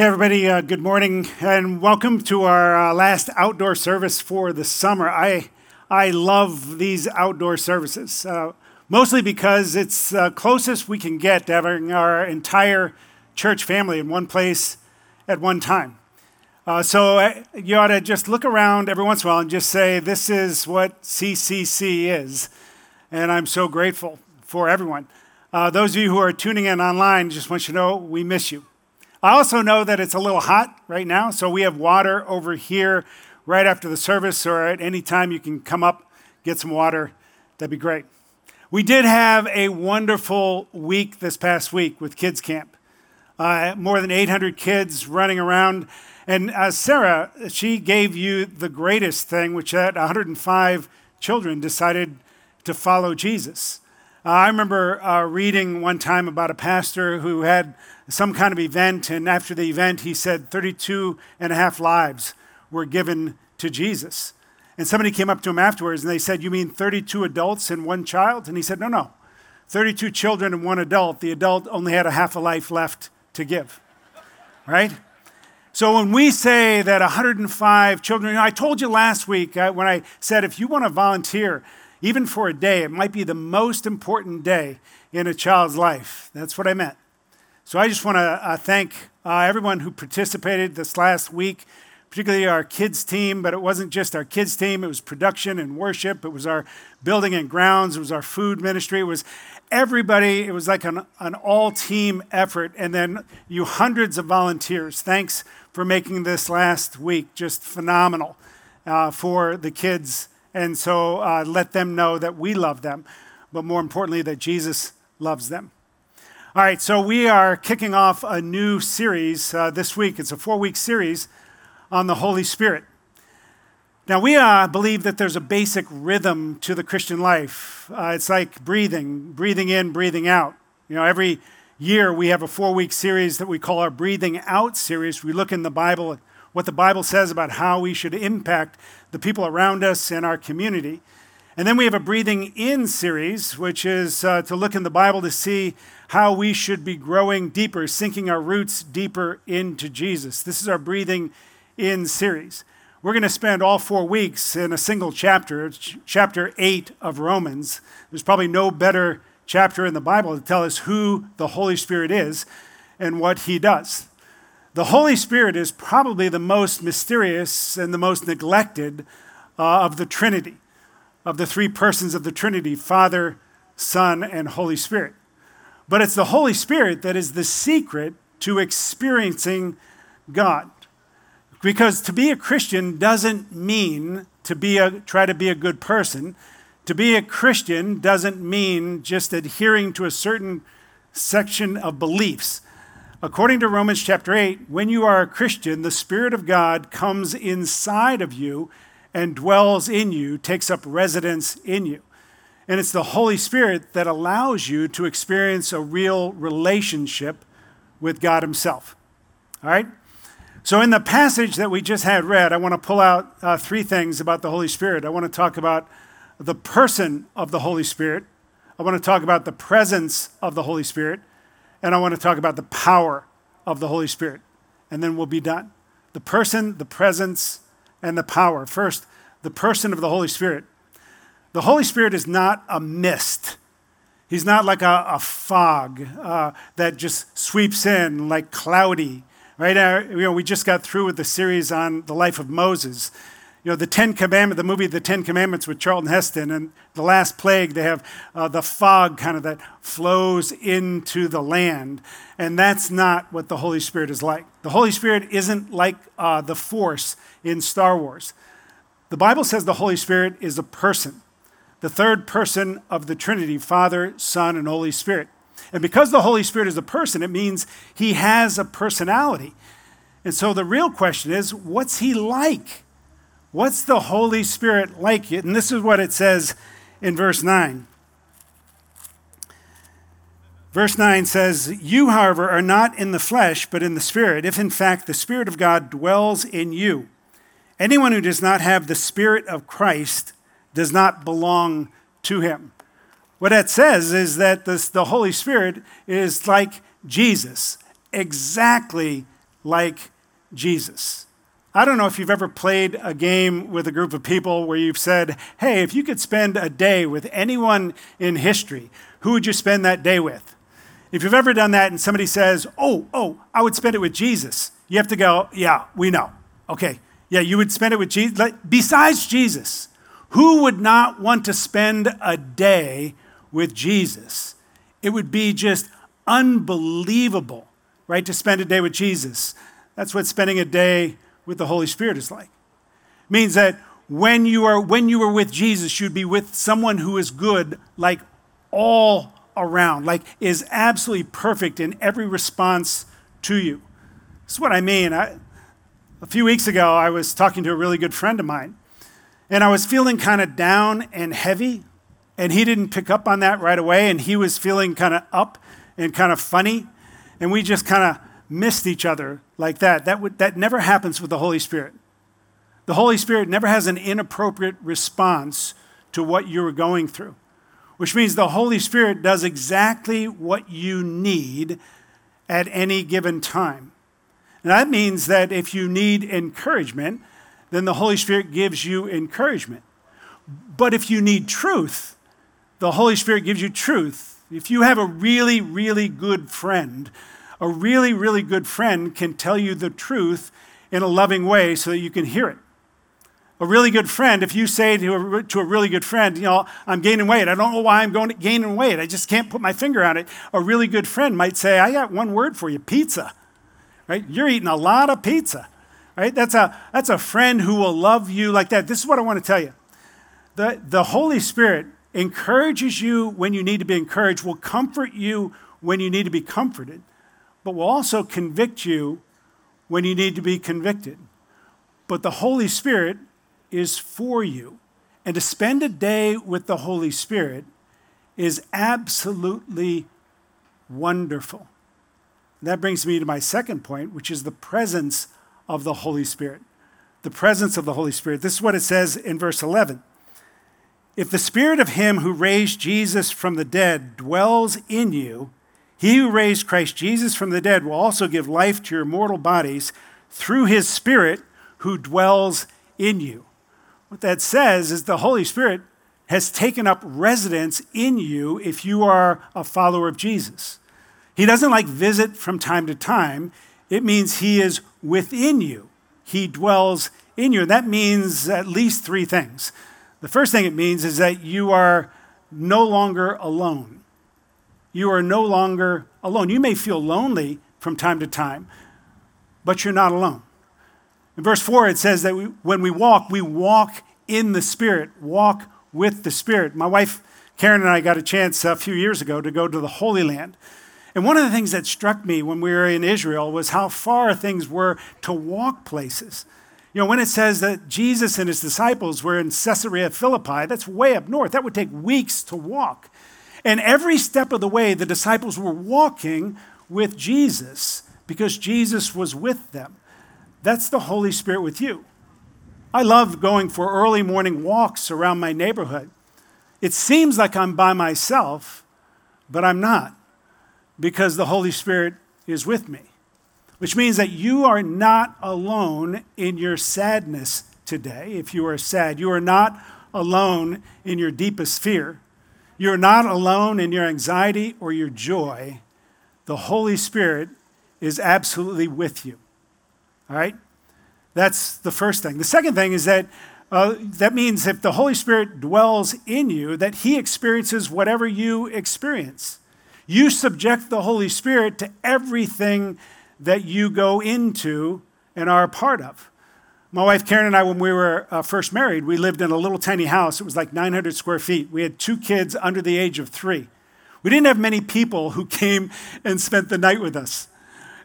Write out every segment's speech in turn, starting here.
Hey, everybody, uh, good morning and welcome to our uh, last outdoor service for the summer. I, I love these outdoor services, uh, mostly because it's the closest we can get to having our entire church family in one place at one time. Uh, so uh, you ought to just look around every once in a while and just say, This is what CCC is. And I'm so grateful for everyone. Uh, those of you who are tuning in online, just want you to know we miss you. I also know that it's a little hot right now, so we have water over here right after the service, or at any time you can come up, get some water. That'd be great. We did have a wonderful week this past week with Kids Camp. Uh, more than 800 kids running around. And uh, Sarah, she gave you the greatest thing, which that 105 children decided to follow Jesus. Uh, I remember uh, reading one time about a pastor who had some kind of event, and after the event, he said 32 and a half lives were given to Jesus. And somebody came up to him afterwards and they said, You mean 32 adults and one child? And he said, No, no. 32 children and one adult. The adult only had a half a life left to give. Right? So when we say that 105 children, I told you last week uh, when I said if you want to volunteer, even for a day, it might be the most important day in a child's life. That's what I meant. So I just want to uh, thank uh, everyone who participated this last week, particularly our kids team, but it wasn't just our kids team, it was production and worship, it was our building and grounds, it was our food ministry, it was everybody, it was like an, an all team effort. And then you hundreds of volunteers. Thanks for making this last week just phenomenal uh, for the kids and so uh, let them know that we love them, but more importantly, that Jesus loves them. All right, so we are kicking off a new series uh, this week. It's a four week series on the Holy Spirit. Now, we uh, believe that there's a basic rhythm to the Christian life. Uh, it's like breathing, breathing in, breathing out. You know, every year we have a four week series that we call our Breathing Out series. We look in the Bible what the Bible says about how we should impact the people around us and our community. And then we have a breathing in series, which is uh, to look in the Bible to see how we should be growing deeper, sinking our roots deeper into Jesus. This is our breathing in series. We're going to spend all four weeks in a single chapter, chapter 8 of Romans. There's probably no better chapter in the Bible to tell us who the Holy Spirit is and what he does. The Holy Spirit is probably the most mysterious and the most neglected uh, of the Trinity, of the three persons of the Trinity Father, Son, and Holy Spirit. But it's the Holy Spirit that is the secret to experiencing God. Because to be a Christian doesn't mean to be a, try to be a good person. To be a Christian doesn't mean just adhering to a certain section of beliefs. According to Romans chapter 8, when you are a Christian, the Spirit of God comes inside of you and dwells in you, takes up residence in you. And it's the Holy Spirit that allows you to experience a real relationship with God Himself. All right? So, in the passage that we just had read, I want to pull out uh, three things about the Holy Spirit. I want to talk about the person of the Holy Spirit, I want to talk about the presence of the Holy Spirit, and I want to talk about the power of the Holy Spirit. And then we'll be done. The person, the presence, and the power. First, the person of the Holy Spirit. The Holy Spirit is not a mist. He's not like a, a fog uh, that just sweeps in, like cloudy. Right? now, you know, we just got through with the series on the life of Moses. You know, the Ten Commandments, the movie The Ten Commandments with Charlton Heston, and the last plague, they have uh, the fog kind of that flows into the land. And that's not what the Holy Spirit is like. The Holy Spirit isn't like uh, the Force in Star Wars. The Bible says the Holy Spirit is a person, the third person of the Trinity Father, Son, and Holy Spirit. And because the Holy Spirit is a person, it means he has a personality. And so the real question is what's he like? What's the Holy Spirit like? And this is what it says in verse 9. Verse 9 says, You, however, are not in the flesh, but in the Spirit, if in fact the Spirit of God dwells in you. Anyone who does not have the Spirit of Christ does not belong to him. What that says is that this, the Holy Spirit is like Jesus, exactly like Jesus. I don't know if you've ever played a game with a group of people where you've said, hey, if you could spend a day with anyone in history, who would you spend that day with? If you've ever done that and somebody says, oh, oh, I would spend it with Jesus, you have to go, yeah, we know. Okay, yeah, you would spend it with Jesus. Besides Jesus, who would not want to spend a day with Jesus? It would be just unbelievable, right, to spend a day with Jesus. That's what spending a day with the Holy Spirit is like. It means that when you are when you are with Jesus, you'd be with someone who is good, like all around, like is absolutely perfect in every response to you. This is what I mean. I, a few weeks ago, I was talking to a really good friend of mine, and I was feeling kind of down and heavy, and he didn't pick up on that right away, and he was feeling kind of up and kind of funny, and we just kind of missed each other like that. That, would, that never happens with the Holy Spirit. The Holy Spirit never has an inappropriate response to what you're going through, which means the Holy Spirit does exactly what you need at any given time. And that means that if you need encouragement, then the Holy Spirit gives you encouragement. But if you need truth, the Holy Spirit gives you truth. If you have a really, really good friend a really, really good friend can tell you the truth in a loving way so that you can hear it. A really good friend, if you say to a, to a really good friend, you know, I'm gaining weight, I don't know why I'm going to gaining weight, I just can't put my finger on it. A really good friend might say, I got one word for you pizza. Right? You're eating a lot of pizza. Right? That's a, that's a friend who will love you like that. This is what I want to tell you. The, the Holy Spirit encourages you when you need to be encouraged, will comfort you when you need to be comforted but will also convict you when you need to be convicted. But the Holy Spirit is for you. And to spend a day with the Holy Spirit is absolutely wonderful. That brings me to my second point, which is the presence of the Holy Spirit. The presence of the Holy Spirit. This is what it says in verse 11. If the Spirit of Him who raised Jesus from the dead dwells in you, he who raised Christ Jesus from the dead will also give life to your mortal bodies through his Spirit who dwells in you. What that says is the Holy Spirit has taken up residence in you if you are a follower of Jesus. He doesn't like visit from time to time, it means he is within you, he dwells in you. And that means at least three things. The first thing it means is that you are no longer alone you are no longer alone. You may feel lonely from time to time, but you're not alone. In verse 4, it says that we, when we walk, we walk in the Spirit, walk with the Spirit. My wife, Karen, and I got a chance a few years ago to go to the Holy Land. And one of the things that struck me when we were in Israel was how far things were to walk places. You know, when it says that Jesus and his disciples were in Caesarea Philippi, that's way up north. That would take weeks to walk. And every step of the way, the disciples were walking with Jesus because Jesus was with them. That's the Holy Spirit with you. I love going for early morning walks around my neighborhood. It seems like I'm by myself, but I'm not because the Holy Spirit is with me, which means that you are not alone in your sadness today. If you are sad, you are not alone in your deepest fear. You're not alone in your anxiety or your joy. The Holy Spirit is absolutely with you. All right? That's the first thing. The second thing is that uh, that means if the Holy Spirit dwells in you, that He experiences whatever you experience. You subject the Holy Spirit to everything that you go into and are a part of. My wife Karen and I, when we were uh, first married, we lived in a little tiny house. It was like 900 square feet. We had two kids under the age of three. We didn't have many people who came and spent the night with us.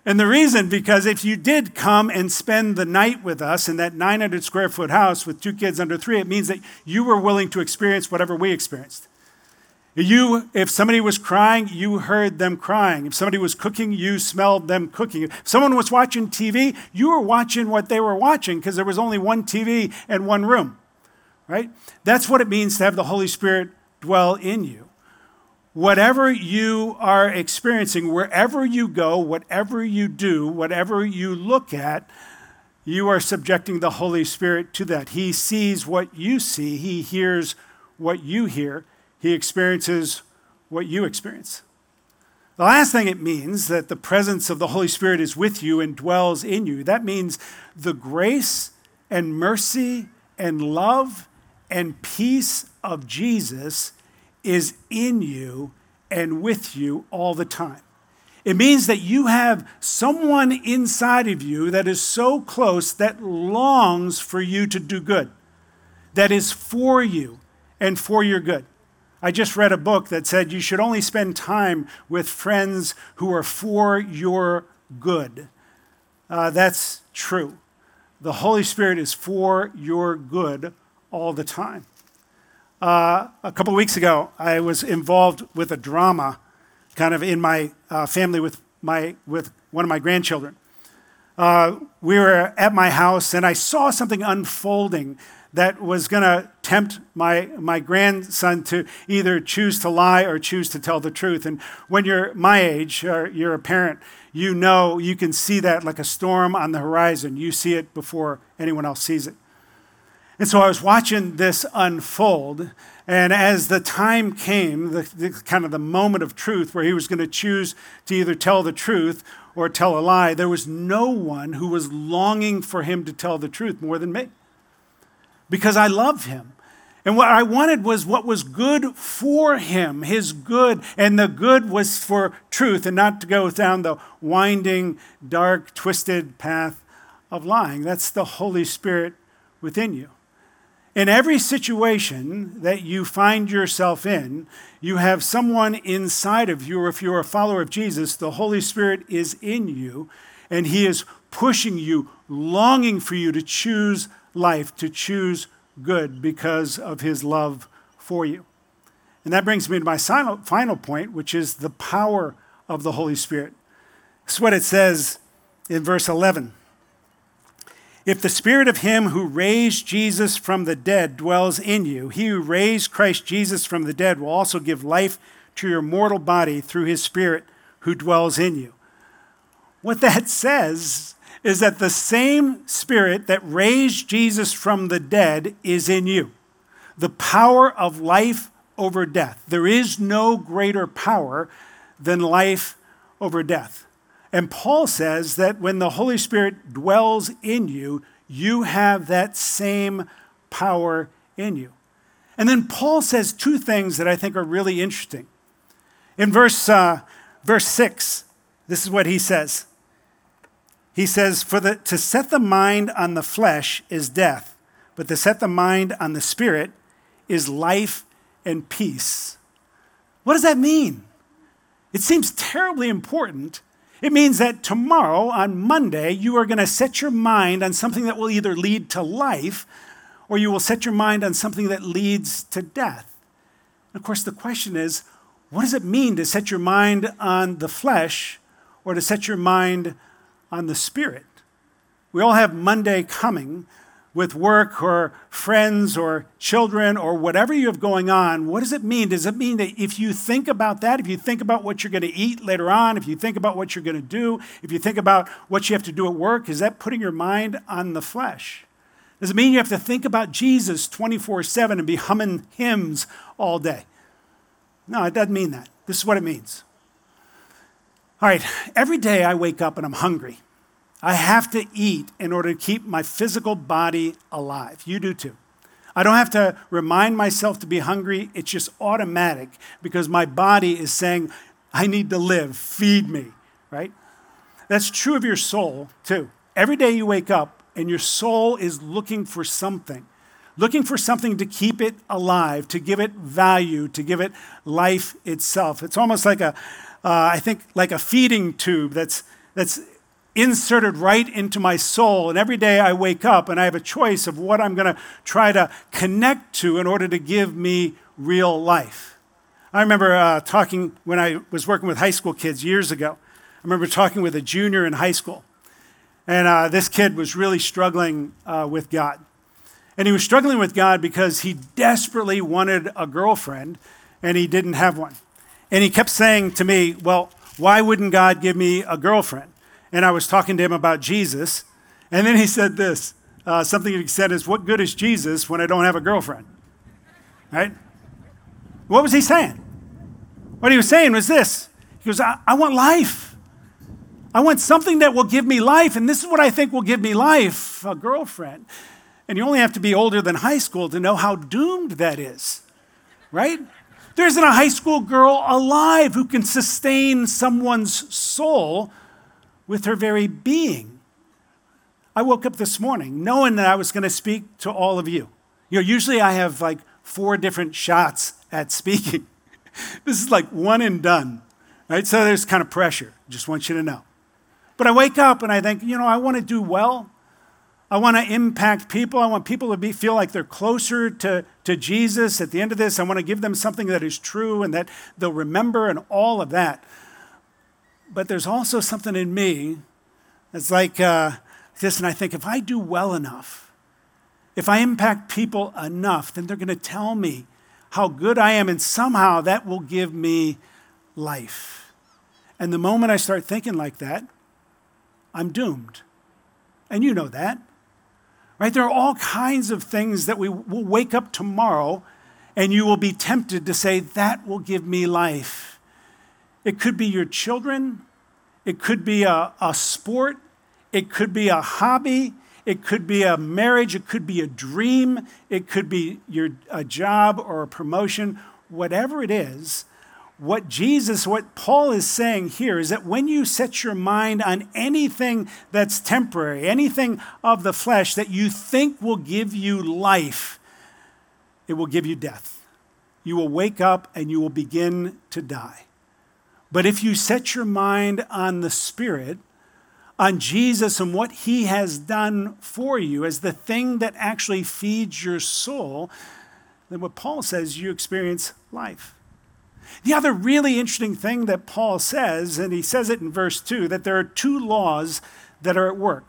And the reason, because if you did come and spend the night with us in that 900 square foot house with two kids under three, it means that you were willing to experience whatever we experienced. You, if somebody was crying, you heard them crying. If somebody was cooking, you smelled them cooking. If someone was watching TV, you were watching what they were watching because there was only one TV and one room, right? That's what it means to have the Holy Spirit dwell in you. Whatever you are experiencing, wherever you go, whatever you do, whatever you look at, you are subjecting the Holy Spirit to that. He sees what you see, He hears what you hear he experiences what you experience. The last thing it means that the presence of the Holy Spirit is with you and dwells in you. That means the grace and mercy and love and peace of Jesus is in you and with you all the time. It means that you have someone inside of you that is so close that longs for you to do good, that is for you and for your good. I just read a book that said you should only spend time with friends who are for your good. Uh, that's true. The Holy Spirit is for your good all the time. Uh, a couple of weeks ago, I was involved with a drama kind of in my uh, family with, my, with one of my grandchildren. Uh, we were at my house and I saw something unfolding that was going to tempt my, my grandson to either choose to lie or choose to tell the truth. And when you're my age, or you're a parent, you know, you can see that like a storm on the horizon. You see it before anyone else sees it. And so I was watching this unfold. And as the time came, the, the kind of the moment of truth where he was going to choose to either tell the truth or tell a lie, there was no one who was longing for him to tell the truth more than me because I love him. And what I wanted was what was good for him, his good. And the good was for truth and not to go down the winding, dark, twisted path of lying. That's the Holy Spirit within you. In every situation that you find yourself in, you have someone inside of you, or if you're a follower of Jesus, the Holy Spirit is in you, and He is pushing you, longing for you to choose life to choose good because of his love for you. And that brings me to my final point, which is the power of the Holy Spirit. This is what it says in verse 11. If the spirit of him who raised Jesus from the dead dwells in you, he who raised Christ Jesus from the dead will also give life to your mortal body through his spirit who dwells in you. What that says is that the same Spirit that raised Jesus from the dead is in you. The power of life over death. There is no greater power than life over death. And Paul says that when the Holy Spirit dwells in you, you have that same power in you. And then Paul says two things that I think are really interesting. In verse, uh, verse 6, this is what he says he says, For the, to set the mind on the flesh is death, but to set the mind on the spirit is life and peace. What does that mean? It seems terribly important. It means that tomorrow, on Monday, you are going to set your mind on something that will either lead to life or you will set your mind on something that leads to death. And of course, the question is what does it mean to set your mind on the flesh or to set your mind on the spirit? We all have Monday coming with work or friends or children or whatever you have going on, what does it mean? Does it mean that if you think about that, if you think about what you're going to eat later on, if you think about what you're going to do, if you think about what you have to do at work, is that putting your mind on the flesh? Does it mean you have to think about Jesus 24 7 and be humming hymns all day? No, it doesn't mean that. This is what it means. All right, every day I wake up and I'm hungry. I have to eat in order to keep my physical body alive. You do too. I don't have to remind myself to be hungry. It's just automatic because my body is saying, I need to live, feed me, right? That's true of your soul too. Every day you wake up and your soul is looking for something, looking for something to keep it alive, to give it value, to give it life itself. It's almost like a, uh, I think, like a feeding tube that's, that's inserted right into my soul. And every day I wake up and I have a choice of what I'm going to try to connect to in order to give me real life. I remember uh, talking when I was working with high school kids years ago. I remember talking with a junior in high school. And uh, this kid was really struggling uh, with God. And he was struggling with God because he desperately wanted a girlfriend and he didn't have one. And he kept saying to me, Well, why wouldn't God give me a girlfriend? And I was talking to him about Jesus. And then he said this uh, something he said is, What good is Jesus when I don't have a girlfriend? Right? What was he saying? What he was saying was this He goes, I, I want life. I want something that will give me life. And this is what I think will give me life a girlfriend. And you only have to be older than high school to know how doomed that is, right? There isn't a high school girl alive who can sustain someone's soul with her very being. I woke up this morning knowing that I was going to speak to all of you. You know, usually I have like four different shots at speaking. this is like one and done, right? So there's kind of pressure. Just want you to know. But I wake up and I think, you know, I want to do well. I want to impact people. I want people to be, feel like they're closer to, to Jesus at the end of this. I want to give them something that is true and that they'll remember and all of that but there's also something in me that's like uh, this, and I think if I do well enough, if I impact people enough, then they're going to tell me how good I am, and somehow that will give me life. And the moment I start thinking like that, I'm doomed. And you know that. Right? There are all kinds of things that we will wake up tomorrow and you will be tempted to say, That will give me life. It could be your children, it could be a, a sport, it could be a hobby, it could be a marriage, it could be a dream, it could be your, a job or a promotion, whatever it is. What Jesus, what Paul is saying here is that when you set your mind on anything that's temporary, anything of the flesh that you think will give you life, it will give you death. You will wake up and you will begin to die. But if you set your mind on the Spirit, on Jesus and what he has done for you as the thing that actually feeds your soul, then what Paul says, you experience life. The other really interesting thing that Paul says, and he says it in verse 2, that there are two laws that are at work.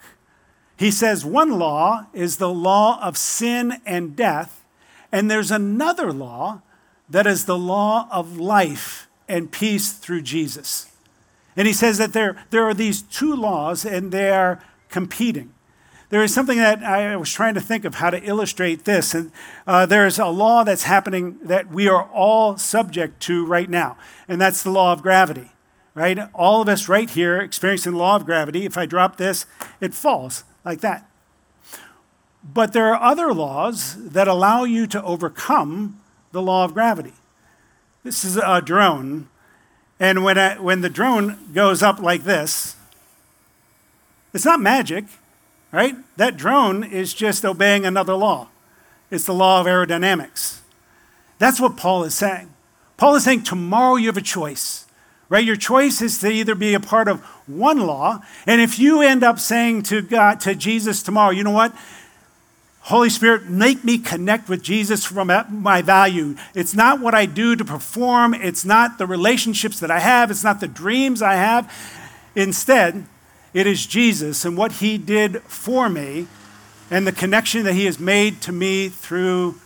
He says one law is the law of sin and death, and there's another law that is the law of life and peace through Jesus. And he says that there, there are these two laws and they are competing. There is something that I was trying to think of how to illustrate this. And uh, there's a law that's happening that we are all subject to right now, and that's the law of gravity, right? All of us right here experiencing the law of gravity. If I drop this, it falls like that. But there are other laws that allow you to overcome the law of gravity. This is a drone. And when, I, when the drone goes up like this, It's not magic, right? That drone is just obeying another law. It's the law of aerodynamics. That's what Paul is saying. Paul is saying tomorrow you have a choice, right? Your choice is to either be a part of one law, and if you end up saying to God, to Jesus tomorrow, you know what? Holy Spirit, make me connect with Jesus from my value. It's not what I do to perform, it's not the relationships that I have, it's not the dreams I have. Instead, it is Jesus and what he did for me and the connection that he has made to me through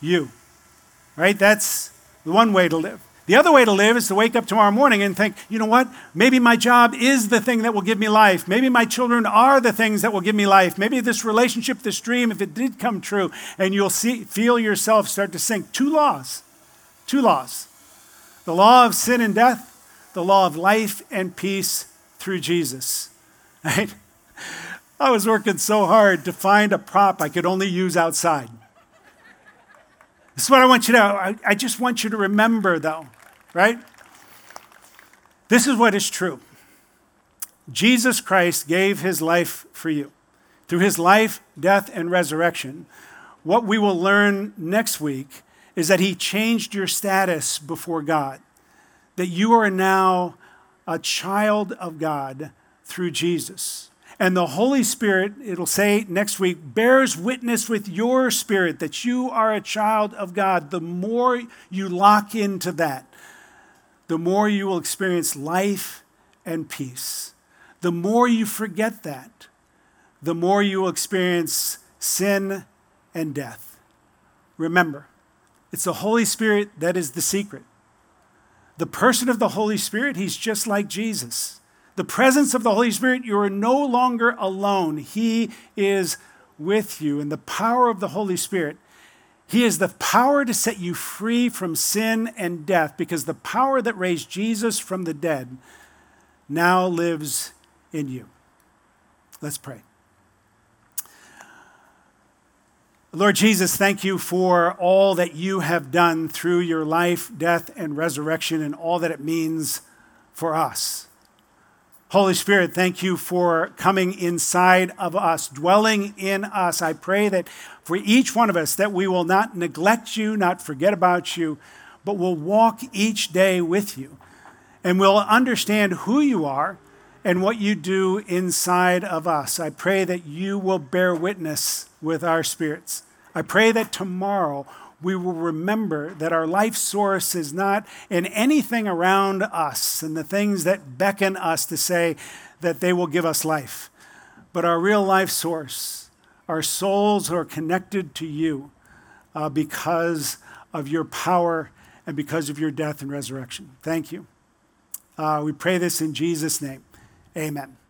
you. Right? That's the one way to live. The other way to live is to wake up tomorrow morning and think, you know what? Maybe my job is the thing that will give me life. Maybe my children are the things that will give me life. Maybe this relationship, this dream, if it did come true, and you'll see, feel yourself start to sink. Two laws. Two laws the law of sin and death, the law of life and peace through Jesus. Right? I was working so hard to find a prop I could only use outside. This is what I want you to, I, I just want you to remember, though, right? This is what is true. Jesus Christ gave his life for you. Through his life, death, and resurrection, what we will learn next week is that he changed your status before God, that you are now a child of God through Jesus. And the Holy Spirit, it'll say next week, bears witness with your spirit that you are a child of God. The more you lock into that, the more you will experience life and peace. The more you forget that, the more you will experience sin and death. Remember, it's the Holy Spirit that is the secret. The person of the Holy Spirit, he's just like Jesus the presence of the Holy Spirit, you are no longer alone. He is with you. And the power of the Holy Spirit, He is the power to set you free from sin and death because the power that raised Jesus from the dead now lives in you. Let's pray. Lord Jesus, thank you for all that you have done through your life, death, and resurrection, and all that it means for us. Holy Spirit, thank you for coming inside of us, dwelling in us. I pray that for each one of us that we will not neglect you, not forget about you, but will walk each day with you and will understand who you are and what you do inside of us. I pray that you will bear witness with our spirits. I pray that tomorrow we will remember that our life source is not in anything around us and the things that beckon us to say that they will give us life, but our real life source, our souls are connected to you uh, because of your power and because of your death and resurrection. Thank you. Uh, we pray this in Jesus' name. Amen.